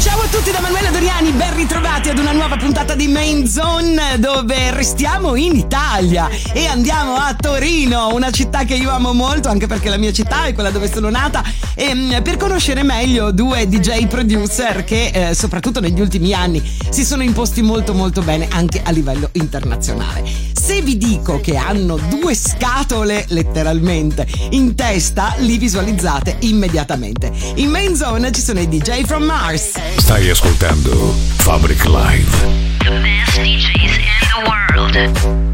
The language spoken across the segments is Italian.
Ciao a tutti da Manuela Doriani, ben ritrovati ad una nuova puntata di Main Zone dove restiamo in Italia e andiamo a Torino, una città che io amo molto anche perché la mia città è quella dove sono nata e mm, per conoscere meglio due DJ producer che eh, soprattutto negli ultimi anni si sono imposti molto molto bene anche a livello internazionale. Se vi dico che hanno due scatole letteralmente in testa, li visualizzate immediatamente. In main zone ci sono i DJ from Mars. Stai ascoltando Fabric Live. The best DJs in the world.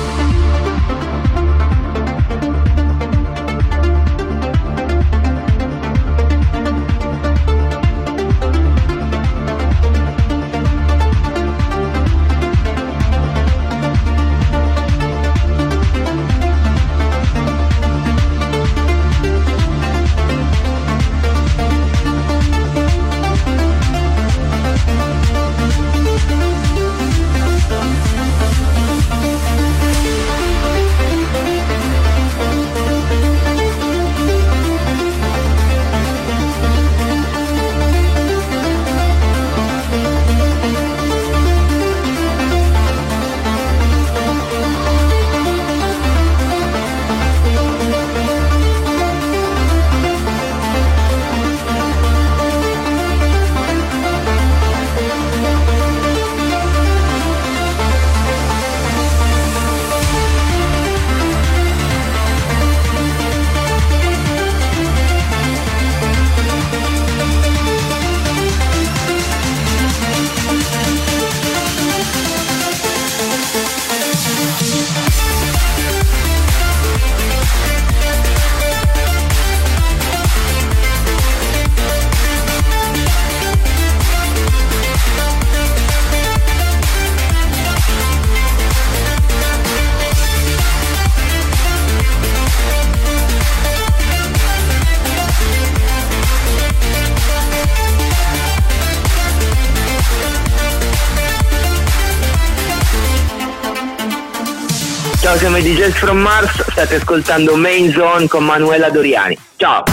Ciao, siamo i DJs from Mars, state ascoltando Main Zone con Manuela Doriani. Ciao!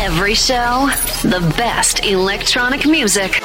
Every show, the best electronic music.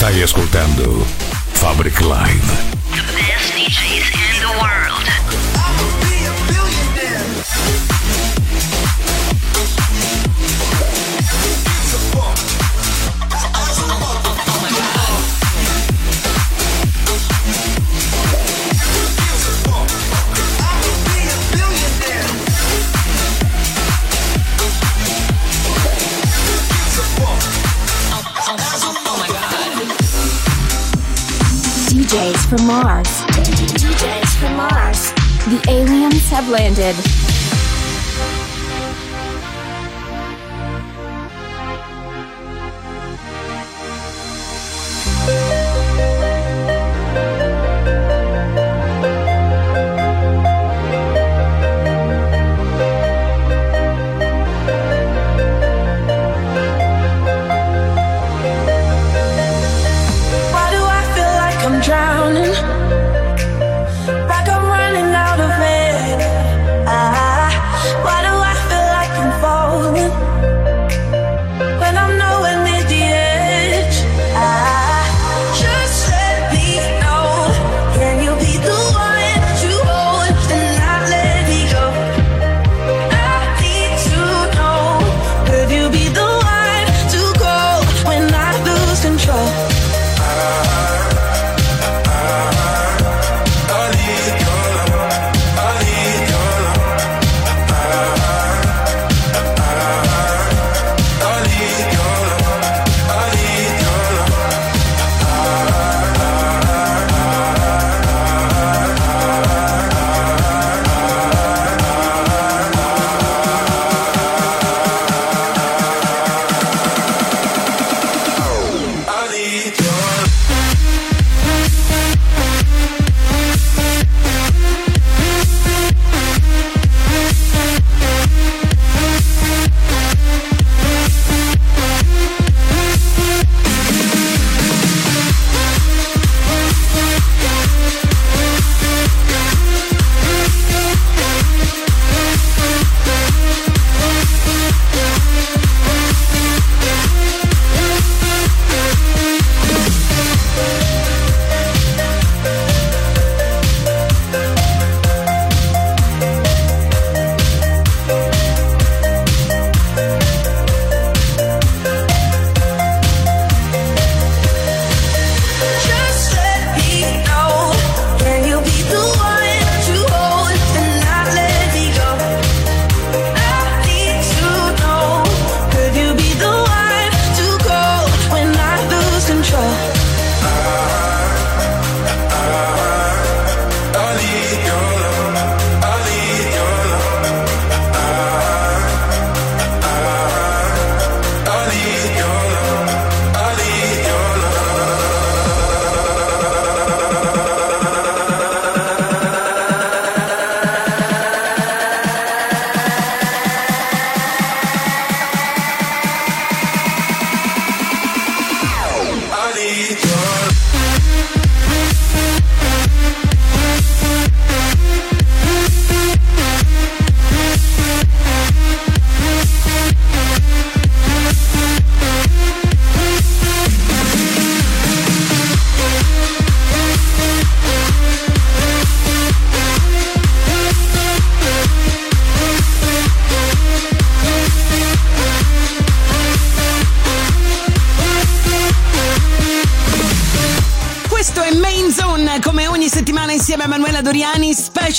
Stai ascoltando Fabric Live. The best DJs in the world. From Mars. DJs from Mars. The aliens have landed.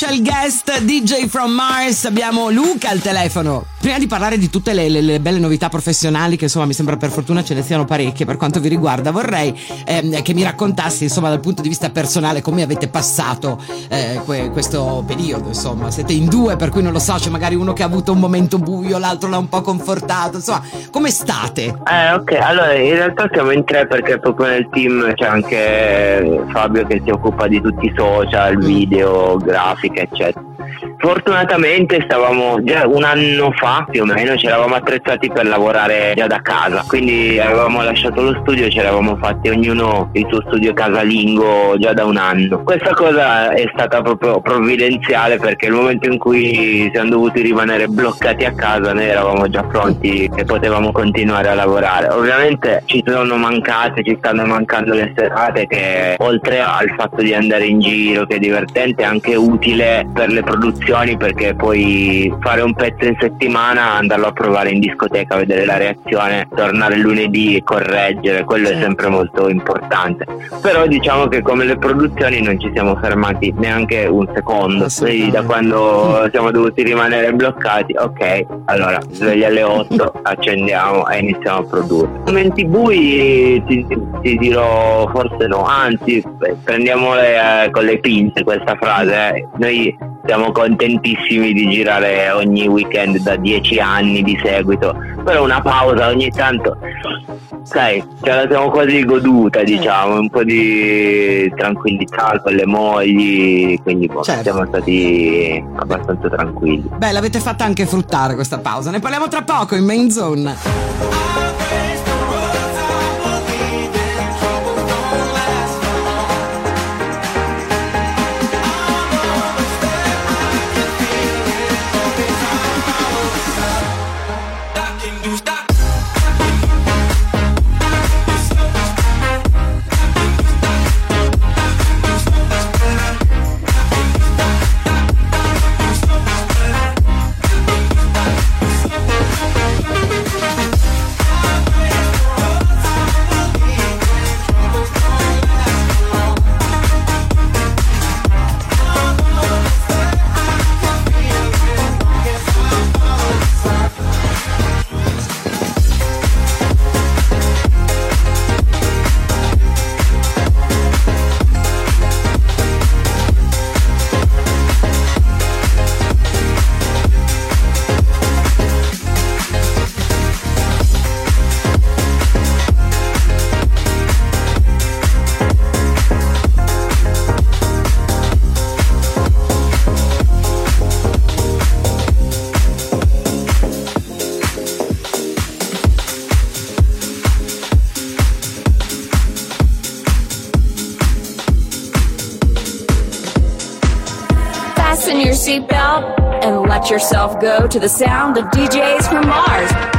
Special guest DJ from Mars. Abbiamo Luca al telefono. Prima di parlare di tutte le, le- le belle novità professionali, che insomma mi sembra per fortuna ce ne siano parecchie per quanto vi riguarda, vorrei ehm, che mi raccontassi insomma dal punto di vista personale come avete passato eh, que- questo periodo. Insomma, siete in due, per cui non lo so, c'è magari uno che ha avuto un momento buio, l'altro l'ha un po' confortato. Insomma, come state? Eh, ok, allora in realtà siamo in tre perché proprio nel team c'è anche Fabio che si occupa di tutti i social, video, grafica, egyet Fortunatamente stavamo già un anno fa più o meno ci eravamo attrezzati per lavorare già da casa, quindi avevamo lasciato lo studio e ci eravamo fatti ognuno il suo studio casalingo già da un anno. Questa cosa è stata proprio provvidenziale perché il momento in cui siamo dovuti rimanere bloccati a casa noi eravamo già pronti e potevamo continuare a lavorare. Ovviamente ci sono mancate, ci stanno mancando le serate che oltre al fatto di andare in giro che è divertente è anche utile per le produzioni perché puoi fare un pezzo in settimana, andarlo a provare in discoteca, vedere la reazione, tornare lunedì e correggere, quello è sempre molto importante. Però diciamo che come le produzioni non ci siamo fermati neanche un secondo, quindi da quando siamo dovuti rimanere bloccati, ok, allora sveglia alle 8, accendiamo e iniziamo a produrre. Momenti bui ti, ti dirò forse no, anzi prendiamole eh, con le pinze questa frase, eh. noi siamo contentissimi di girare ogni weekend da dieci anni di seguito, però una pausa ogni tanto, sai, ce la siamo quasi goduta diciamo, un po' di tranquillità con le mogli, quindi boh, Certo. siamo stati abbastanza tranquilli. Beh, l'avete fatta anche fruttare questa pausa. Ne parliamo tra poco in Main Zone. Go to the sound of DJs from Mars.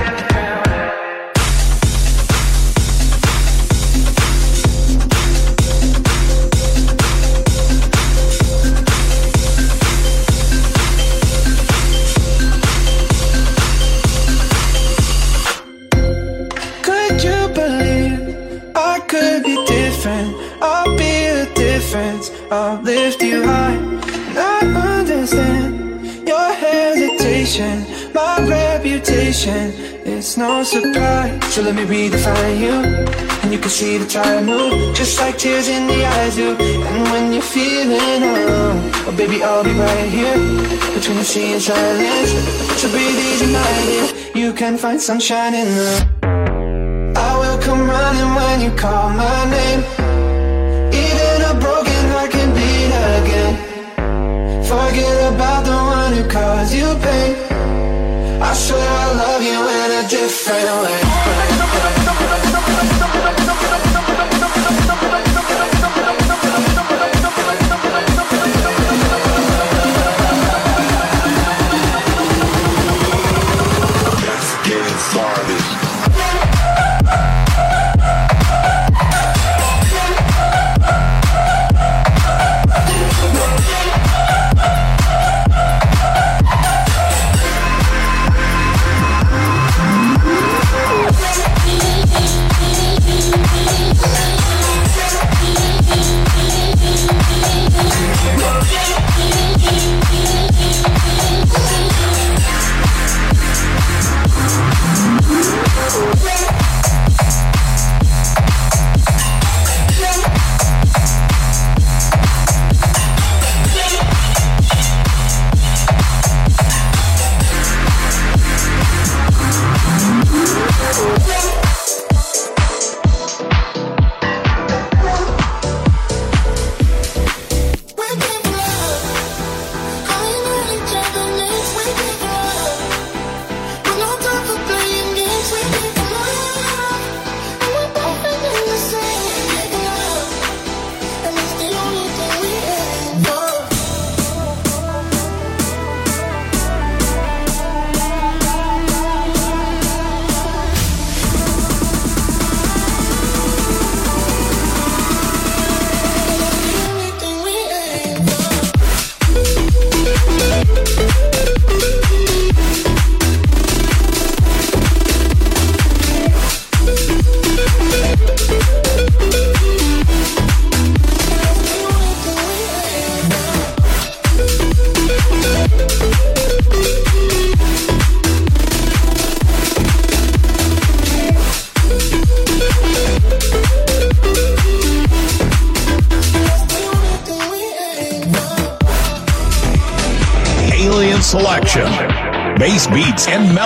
Surprise. So let me redefine you. And you can see the time move, just like tears in the eyes do. And when you're feeling alone, oh baby, I'll be right here between the sea and silence. So breathe easy, my dear. You can find sunshine in the I will come running when you call my name. Even a broken heart can beat again. Forget about the one who caused you pain. I swear I love you in a different way.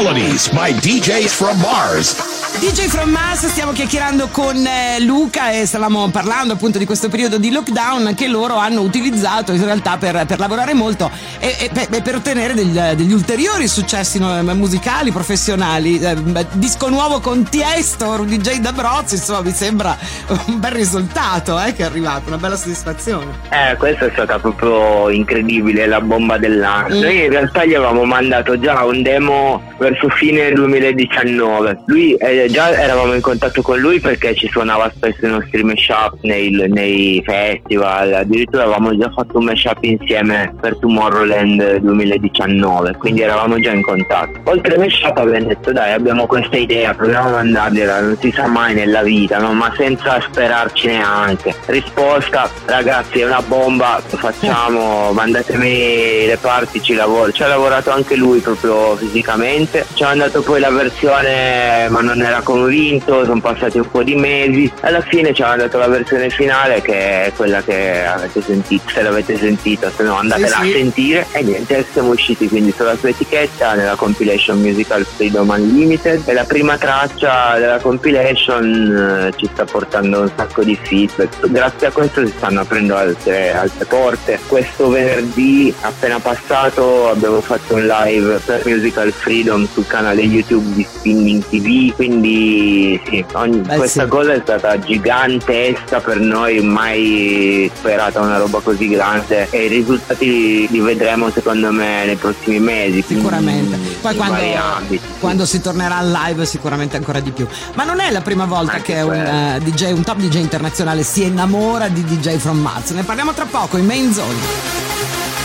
Melodies by DJs from Mars. DJ From Mars, stiamo chiacchierando con eh, Luca e stavamo parlando appunto di questo periodo di lockdown che loro hanno utilizzato in realtà per, per lavorare molto e, e per, e per ottenere degli, degli ulteriori successi no, musicali, professionali. Eh, disco nuovo con Tiesto, Rudy J. D'Abrozzi, insomma mi sembra un bel risultato eh, che è arrivato, una bella soddisfazione. Eh, questa è stata proprio incredibile, la bomba dell'anno. Mm. Noi in realtà gli avevamo mandato già un demo verso fine 2019. Lui, eh, già eravamo in contatto con lui perché ci suonava spesso i nostri mashup nei, nei festival. Addirittura avevamo già fatto un mashup insieme per Tomorrowland 2019, quindi eravamo già in contatto. Oltre mashup abbiamo detto dai abbiamo questa idea, proviamo a mandargliela, non si sa mai nella vita, no? ma senza sperarci neanche. Risposta, ragazzi è una bomba, facciamo, mandatemi le parti, ci lavoro. Ci ha lavorato anche lui proprio fisicamente, ci ha mandato poi la versione ma non era convinto, sono passati un po' di mesi, alla fine ci ha mandato la versione finale che è quella che avete sentito, se l'avete sentita, se no andatela Sì, sì. a sentire e niente, siamo usciti quindi sulla sua etichetta nella compilation Musical Freedom Unlimited. E la prima traccia della compilation eh, ci sta portando un sacco di feedback, grazie a questo si stanno aprendo altre, altre porte. Questo venerdì appena passato abbiamo fatto un live per Musical Freedom sul canale YouTube di Spinning TV, quindi sì, ogni- Beh, questa sì. cosa è stata gigantesca per noi, mai sperata una roba così grande. E i risultati li, li vedremo secondo me nei prossimi mesi. Sicuramente. Poi quando, quando si tornerà al live sicuramente ancora di più. Ma non è la prima volta Anche che un, quello. eh, DJ, un top DJ internazionale si innamora di DJ from Mars. Ne parliamo tra poco in Main Zone.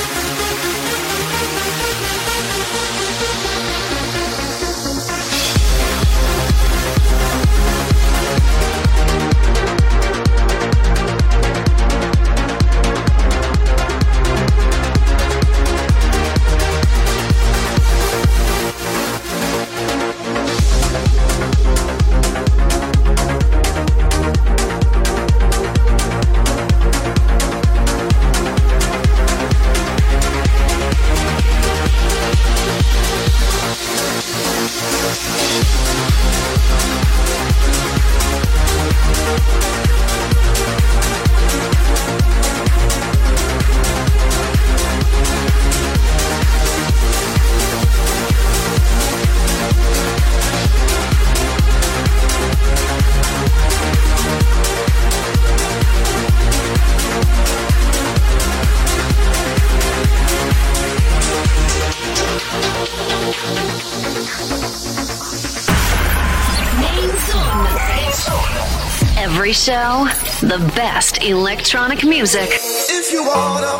Show, the best electronic music. If you wanna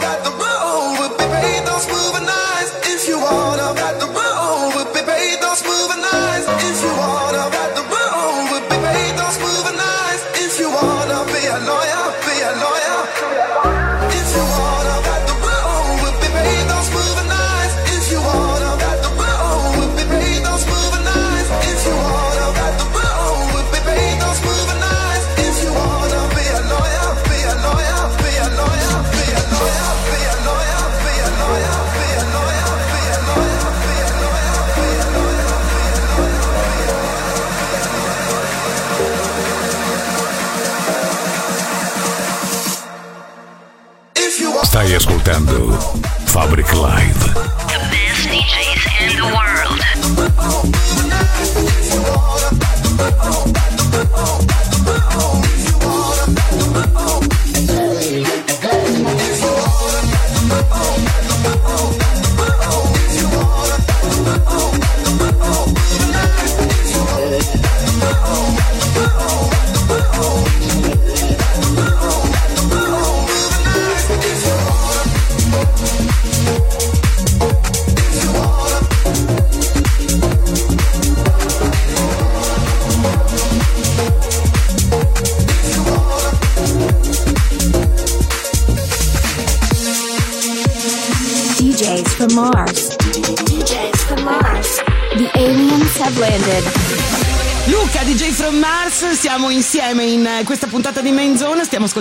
puntata di stiamo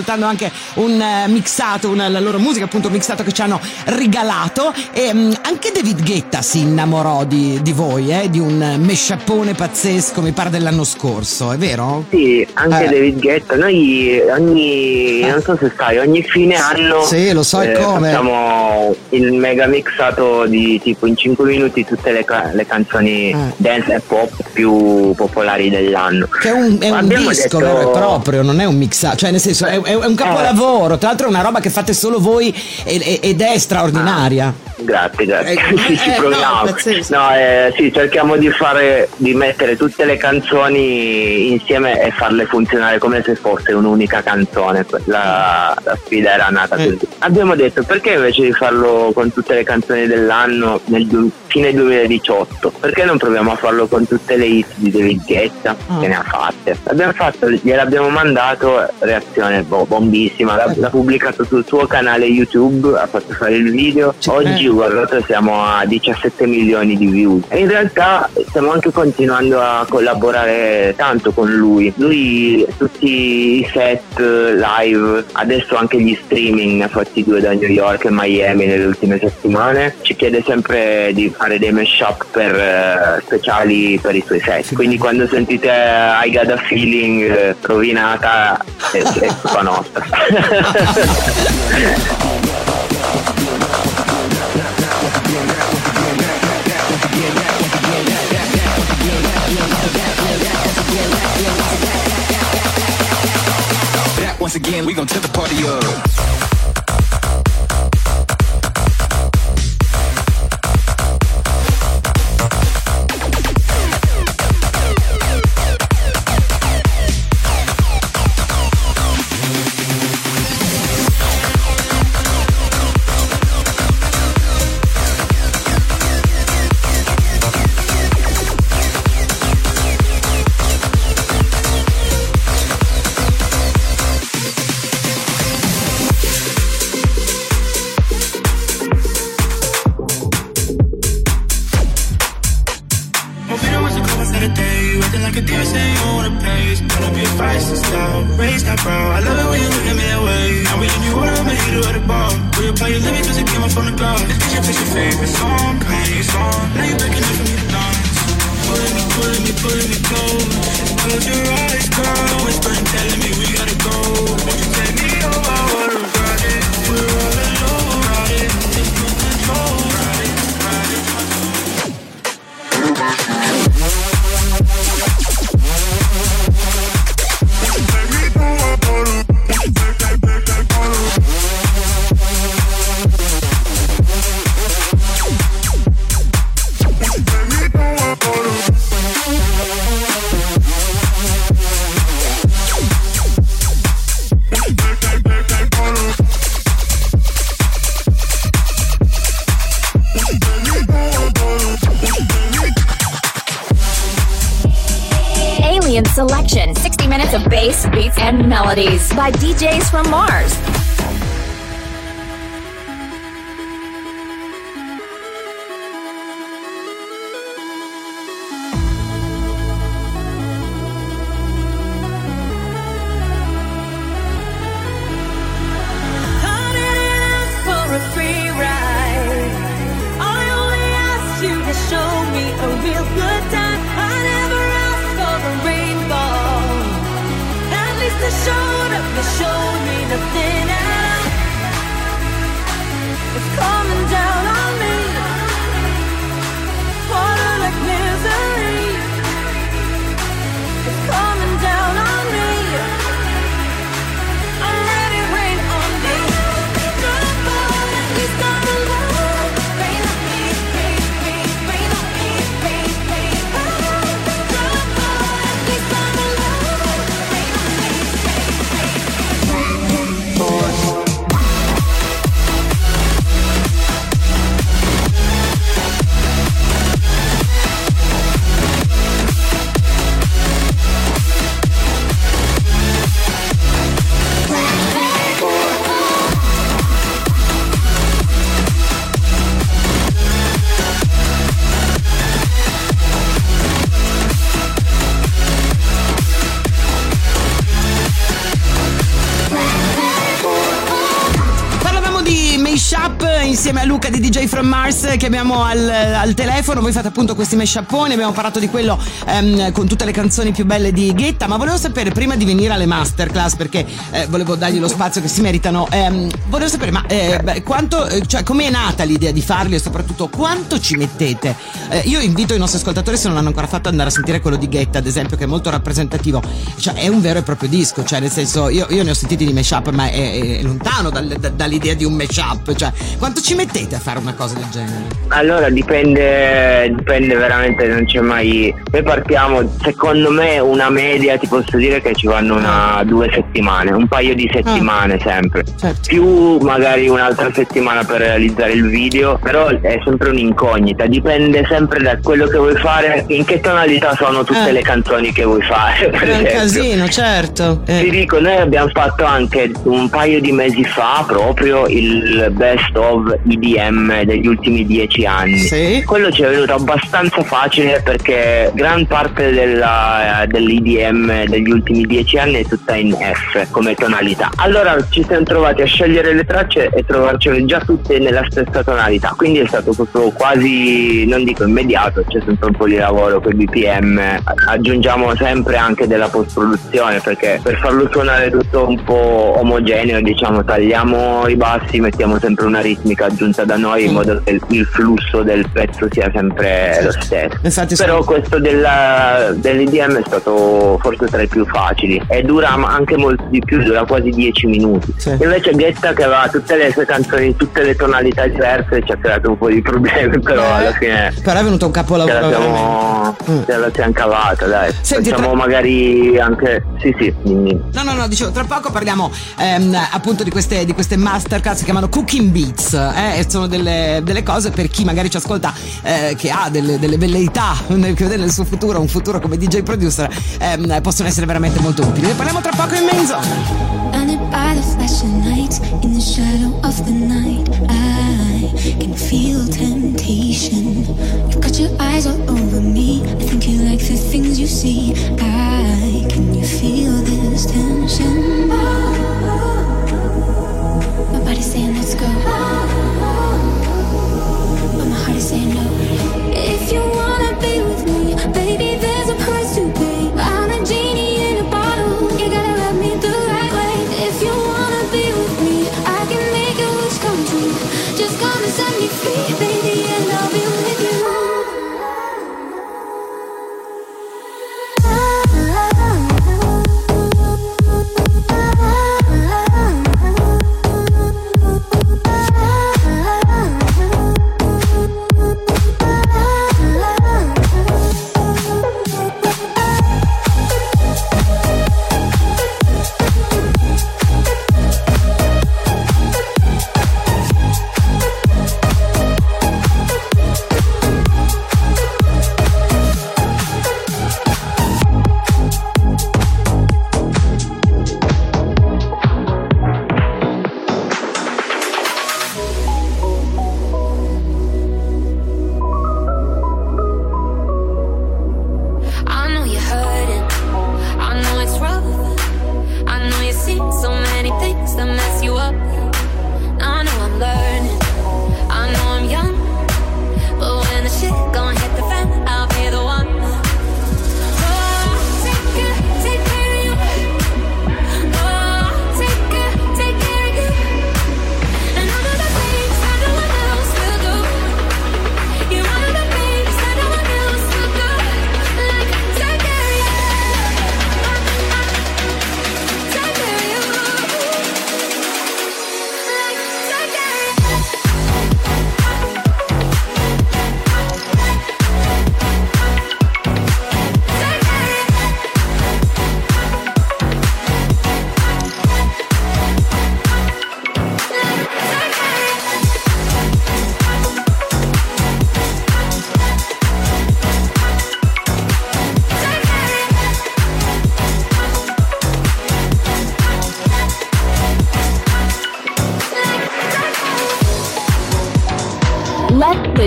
ascoltando anche un eh, mixato, una- la loro musica appunto mixato che ci hanno regalato e mm, anche David Guetta si innamorò di, di voi, eh, di un mesciappone pazzesco, mi pare dell'anno scorso, è vero? Sì, anche Eh. David Guetta, noi ogni, non so se sai, ogni fine anno Sì, lo so, eh, come? facciamo il mega mixato di tipo in 5 minuti tutte le, ca- le canzoni Eh. dance e pop più popolari dell'anno. Che è un, è un disco detto- vero e proprio, non è un mixato, cioè nel senso è, è un capolavoro, tra l'altro è una roba che fate solo voi ed è straordinaria. Grazie, grazie. Eh, sì, ci eh, proviamo. no. No, eh, sì, cerchiamo di fare di mettere tutte le canzoni insieme e farle funzionare come se fosse un'unica canzone. La, la sfida era nata Eh. così. Abbiamo detto perché invece di farlo con tutte le canzoni dell'anno nel du- fine 2018, perché non proviamo a farlo con tutte le hit di David Guetta Ah. che ne ha fatte? L'abbiamo fatto, gliel'abbiamo mandato, reazione boh, bombissima, l'ha, l'ha pubblicato sul suo canale YouTube, ha fatto fare il video. Oggi guardate siamo a 17 milioni di views e in realtà stiamo anche continuando a collaborare tanto con lui. Lui tutti i set live, adesso anche gli streaming, ne ha fatti due da New York e Miami nelle ultime settimane, ci chiede sempre di fare dei mashup per eh, speciali per i suoi set. Quindi quando sentite I Got a Feeling eh, rovinata è, nostra. Back once again, we gon' tip the party up. Bass, beats, and melodies by DJs from Mars. Insieme a Luca di DJ From Mars che abbiamo al, al telefono. Voi fate appunto questi mashupponi. Abbiamo parlato di quello ehm, con tutte le canzoni più belle di Ghetta. Ma volevo sapere, prima di venire alle masterclass, perché eh, volevo dargli lo spazio che si meritano, ehm, volevo sapere, ma eh, beh, quanto, eh, cioè, com'è nata l'idea di farli e soprattutto quanto ci mettete? Eh, io invito i nostri ascoltatori, se non l'hanno ancora fatto, ad andare a sentire quello di Ghetta, ad esempio, che è molto rappresentativo. Cioè, è un vero e proprio disco, cioè, nel senso, io, io ne ho sentiti di mashup, ma è, è lontano dal- da- dall'idea di un mashup. Cioè, quanto ci mettete a fare una cosa del genere? Allora dipende, dipende veramente, non c'è mai. Noi partiamo, secondo me una media ti posso dire che ci vanno una, due settimane, un paio di settimane sempre. Più magari un'altra settimana per realizzare il video, però è sempre un'incognita, dipende sempre da quello che vuoi fare, in che tonalità sono tutte Eh. le canzoni che vuoi fare. Per È un casino, certo. Eh. Ti dico, noi abbiamo fatto anche un paio di mesi fa proprio il best of IDM degli ultimi dieci anni. Quello ci è venuto abbastanza facile perché gran parte della- dell'IDM degli ultimi dieci anni è tutta in F come tonalità. Allora ci siamo trovati a scegliere le tracce e trovarcele già tutte nella stessa tonalità. Quindi è stato proprio quasi, non dico immediato, c'è sempre un po' di lavoro con i BPM. Aggiungiamo sempre anche della post-produzione perché per farlo suonare tutto un po' omogeneo, diciamo, tagliamo i bassi, mettiamo sempre una ritmica aggiunta da noi in modo che il- flusso del pezzo sia sempre lo stesso. Infatti Però questo della- dell'IDM è stato forse tra i più facili e dura anche molto di più, dura quasi 10 minuti. Invece Ghetta che aveva tutte le sue canzoni in tutte le tonalità diverse ci ha creato un po' di problemi, però alla fine Però è venuto un ce capolavoro. la veramente. siamo, ce la siamo cavata, dai. Senti, Facciamo tra- magari anche. Sì, sì. No, no, no, dicevo, tra poco parliamo ehm, appunto di queste, di queste masterclass si chiamano Cooking Beats eh, e sono delle, delle cose per chi magari ci ascolta eh, che ha delle, delle velleità nel, che vede nel suo futuro, un futuro come DJ producer, ehm, possono essere veramente molto utili. Ne parliamo tra poco in main zone. By the flashing in the shadow of the night. I can feel temptation. You've got your eyes all over me. I think you like the things you see. I can you feel this tension? My body's saying let's go, but my heart is saying no. If you wanna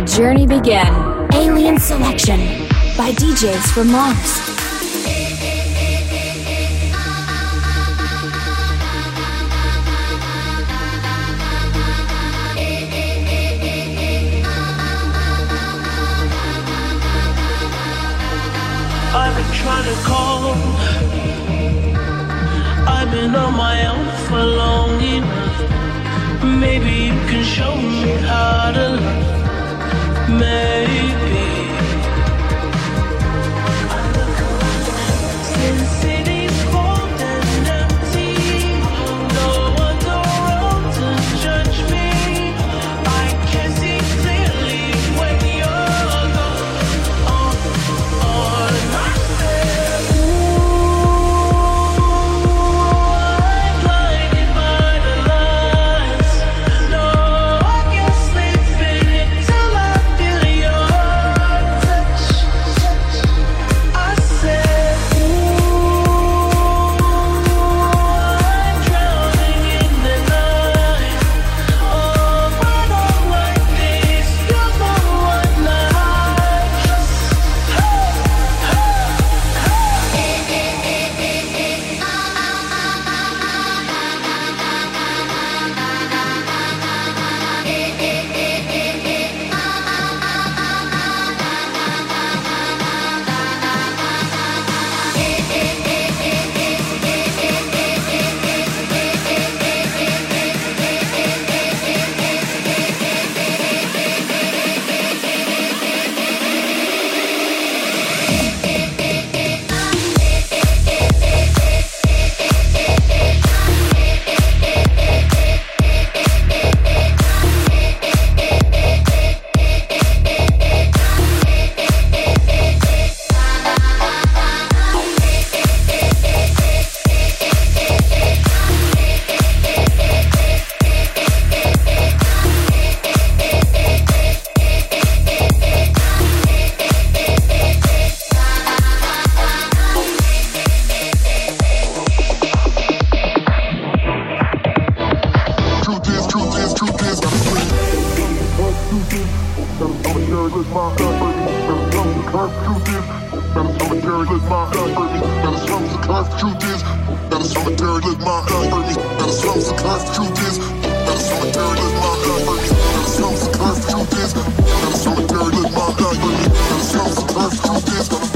journey begin. Alien Selection by DJs from Mars. I've been trying to call. I've been on my own for long enough. Maybe you can show me how to love. Maybe. Truth is, that is solitary, let my heart hurt me. That is slums, the class, truth is, that is solitary, let my heart hurt me. That is slums, the class, truth is, that is solitary, let my heart hurt me. That is slums, the class, truth is, that is solitary,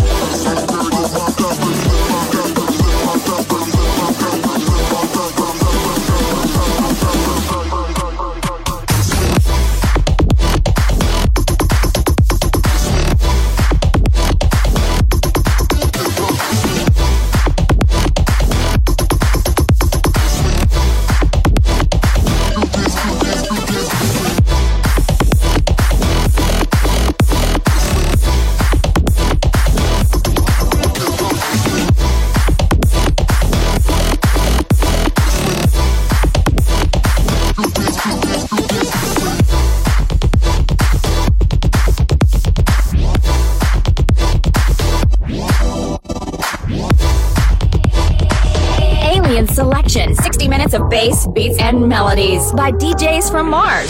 minutes of bass, beats, and melodies by DJs from Mars.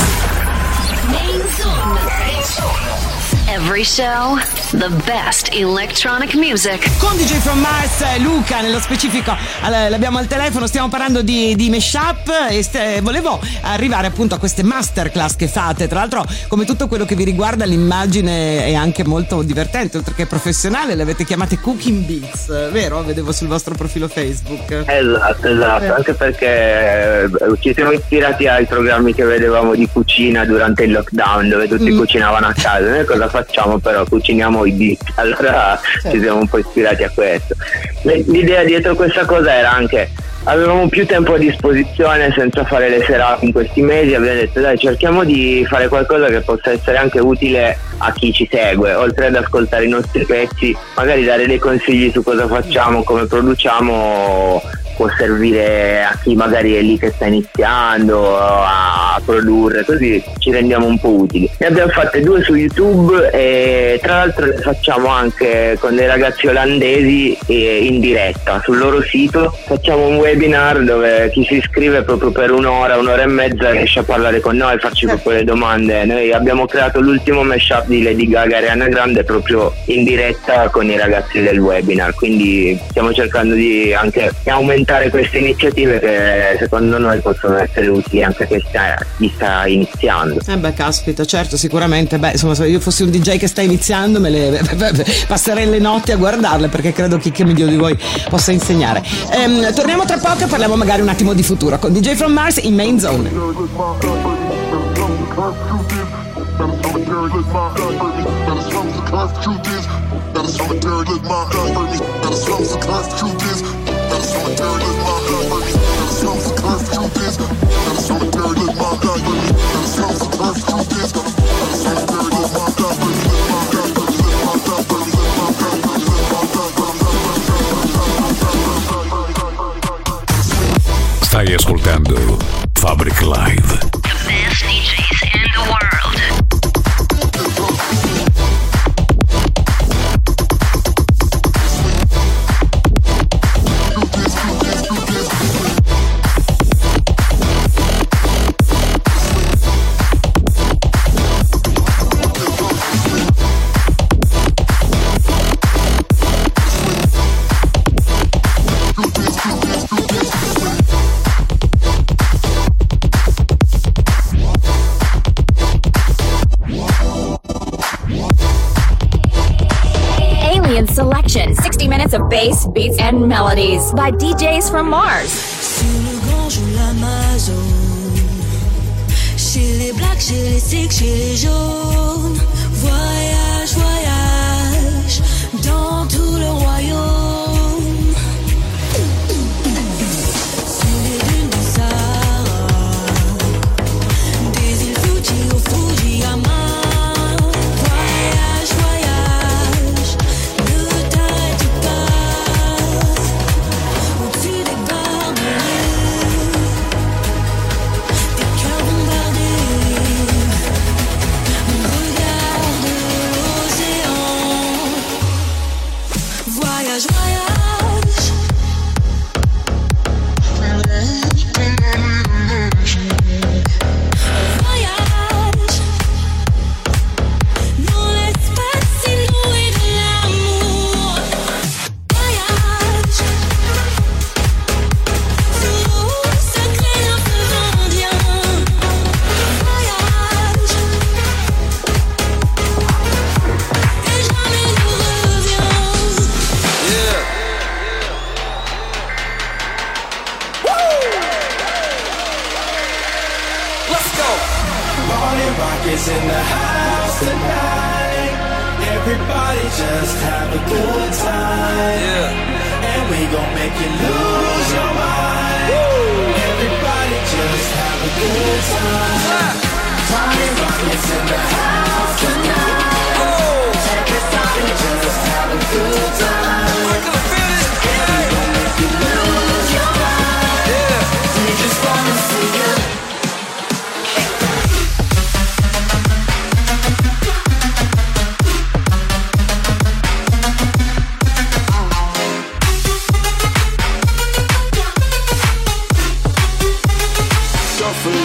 Every show, the best electronic music. Con DJ from Mars, Luca nello specifico, allora, l'abbiamo al telefono, stiamo parlando di, di mashup e st- volevo arrivare appunto a queste masterclass che fate. Tra l'altro, come tutto quello che vi riguarda, l'immagine è anche molto divertente, oltre che professionale, le avete chiamate Cooking Beats, vero? Vedevo sul vostro profilo Facebook. Esatto, esatto, Eh. anche perché eh, ci siamo ispirati ai programmi che vedevamo di cucina durante il lockdown dove tutti Mm. cucinavano a casa. Noi cosa facciamo però? Cuciniamo i beat, allora Certo. ci siamo un po' ispirati a questo. L'idea dietro questa cosa era anche avevamo più tempo a disposizione senza fare le serate in questi mesi abbiamo detto dai cerchiamo di fare qualcosa che possa essere anche utile a chi ci segue oltre ad ascoltare i nostri pezzi magari dare dei consigli su cosa facciamo come produciamo può servire a chi magari è lì che sta iniziando a produrre, così ci rendiamo un po' utili. Ne abbiamo fatte due su YouTube e tra l'altro le facciamo anche con dei ragazzi olandesi in diretta sul loro sito. Facciamo un webinar dove chi si iscrive proprio per un'ora, un'ora e mezza riesce a parlare con noi, farci proprio le domande. Noi abbiamo creato l'ultimo mashup di Lady Gaga e Ariana Grande proprio in diretta con i ragazzi del webinar, quindi stiamo cercando di anche aumentare raccontare queste iniziative che secondo noi possono essere utili anche a chi sta, iniziando. Eh beh, caspita, certo, sicuramente. Beh, insomma, se io fossi un DJ che sta iniziando, me le passerei le notti a guardarle perché credo che chi meglio di voi possa insegnare. Ehm, torniamo tra poco e parliamo magari un attimo di futuro con DJ from Mars in Main Zone. Stai ascoltando Fabric Live. Bass, beats, and melodies by DJs from Mars. Chez les blacks, chez les chez les jaunes.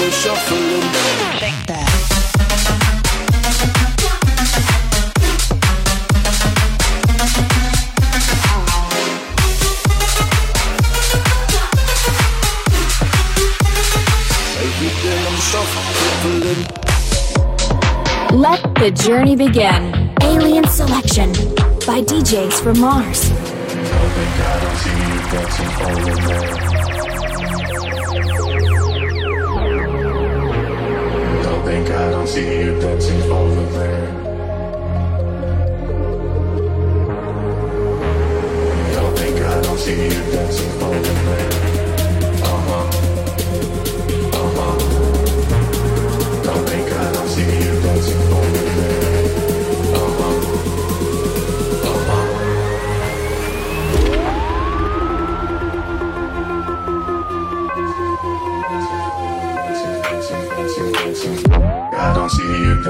Shuffling, shuffling. Shake that. Every day I'm shuffling. Let the journey begin. Alien Selection by DJs from Mars. Think I don't see you dancing over there. Don't think I don't see you dancing over there.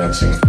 Dancing.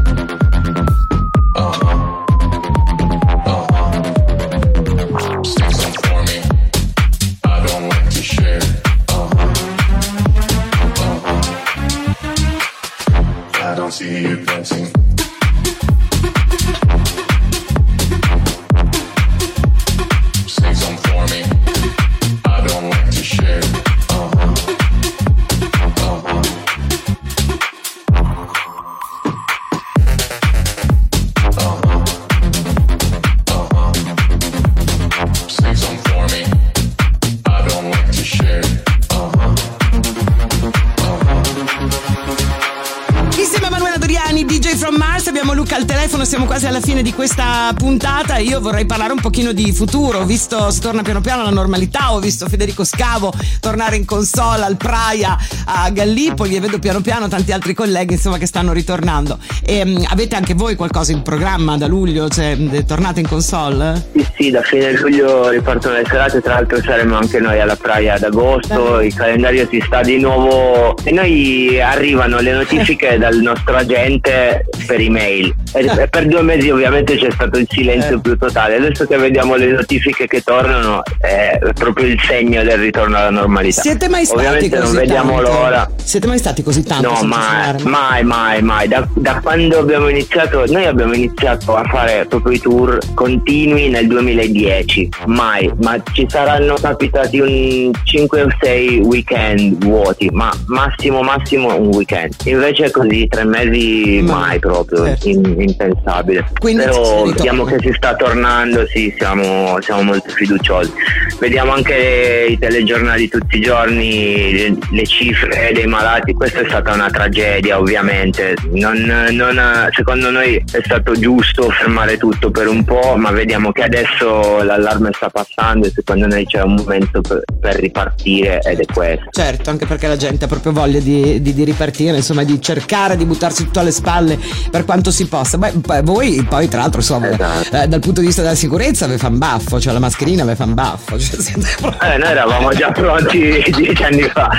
Di questa puntata. Io vorrei parlare un pochino di futuro. Ho visto si torna piano piano alla normalità, ho visto Federico Scavo tornare in console al Praia a Gallipoli e vedo piano piano tanti altri colleghi insomma che stanno ritornando. E, mh, avete anche voi qualcosa in programma da luglio? Cioè, tornate in console? Sì, sì, da fine luglio ripartono le serate, tra l'altro saremo anche noi alla praia ad agosto, il calendario si sta di nuovo e noi arrivano le notifiche dal nostro agente per email e e per due mesi ovviamente c'è stato il silenzio più totale, adesso che vediamo le notifiche che tornano è proprio il segno del ritorno alla normalità. Siete mai stati Ovviamente non vediamo tanto? L'ora. Siete mai stati così tanto? No, mai, mai, mai, mai. Da, da quando abbiamo iniziato, noi abbiamo iniziato a fare proprio i tour continui nel 2010, mai, ma ci saranno capitati un 5 o 6 weekend vuoti, ma massimo, massimo un weekend. Invece così tre mesi mai proprio, in- impensabile. Quindi Però vediamo che si sta tornando, sì, siamo, siamo molto fiduciosi. Vediamo anche i telegiornali tutti i giorni, le, le cifre dei malati, questa è stata una tragedia ovviamente, non, non- secondo noi è stato giusto fermare tutto per un po', ma vediamo che adesso l'allarme sta passando e secondo noi c'è un momento per, per ripartire ed è questo. Certo, anche perché la gente ha proprio voglia di, di- di ripartire, insomma, di cercare di buttarsi tutto alle spalle per quanto si possa. Beh, voi poi, tra l'altro, insomma, Esatto. eh, dal punto di vista della sicurezza vi fa un baffo, cioè la mascherina vi fa un baffo. Cioè, Eh, noi eravamo già pronti dieci anni fa,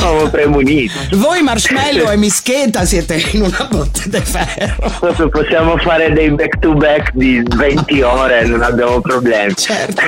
eravamo premuniti. Voi marshmallow e mischeta siete in una botte di ferro. Possiamo fare dei back to back di 20 ore, non abbiamo problemi. Certo.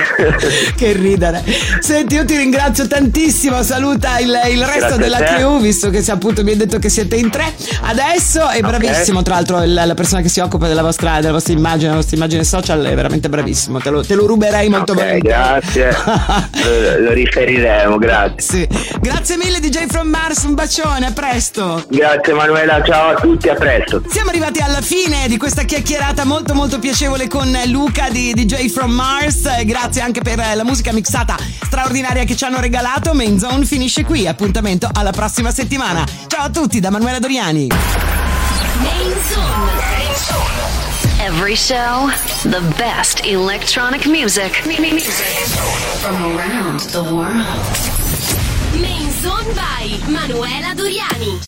che ridere. Senti, io ti ringrazio tantissimo. Saluta il, il resto Grazie della crew, visto che appunto mi hai detto che siete in tre. Adesso è bravissimo. Tra l'altro, il- la persona che si occupa della vostra, della vostra immagine, della vostra immagine social è veramente bravissimo. Te lo, te lo ruberei molto Ok, bene. grazie. lo, lo riferiremo, grazie. Grazie mille, DJ from Mars. Un bacione, a presto. Grazie Manuela, ciao a tutti, a presto. Siamo arrivati alla fine di questa chiacchierata molto molto piacevole con Luca di DJ From Mars. Grazie anche per la musica mixata straordinaria che ci hanno regalato. Main Zone finisce qui. Appuntamento alla prossima settimana. Ciao a tutti da Manuela Doriani. Main Zone. Every show, the best electronic music. From around the world. Main by Manuela Doriani.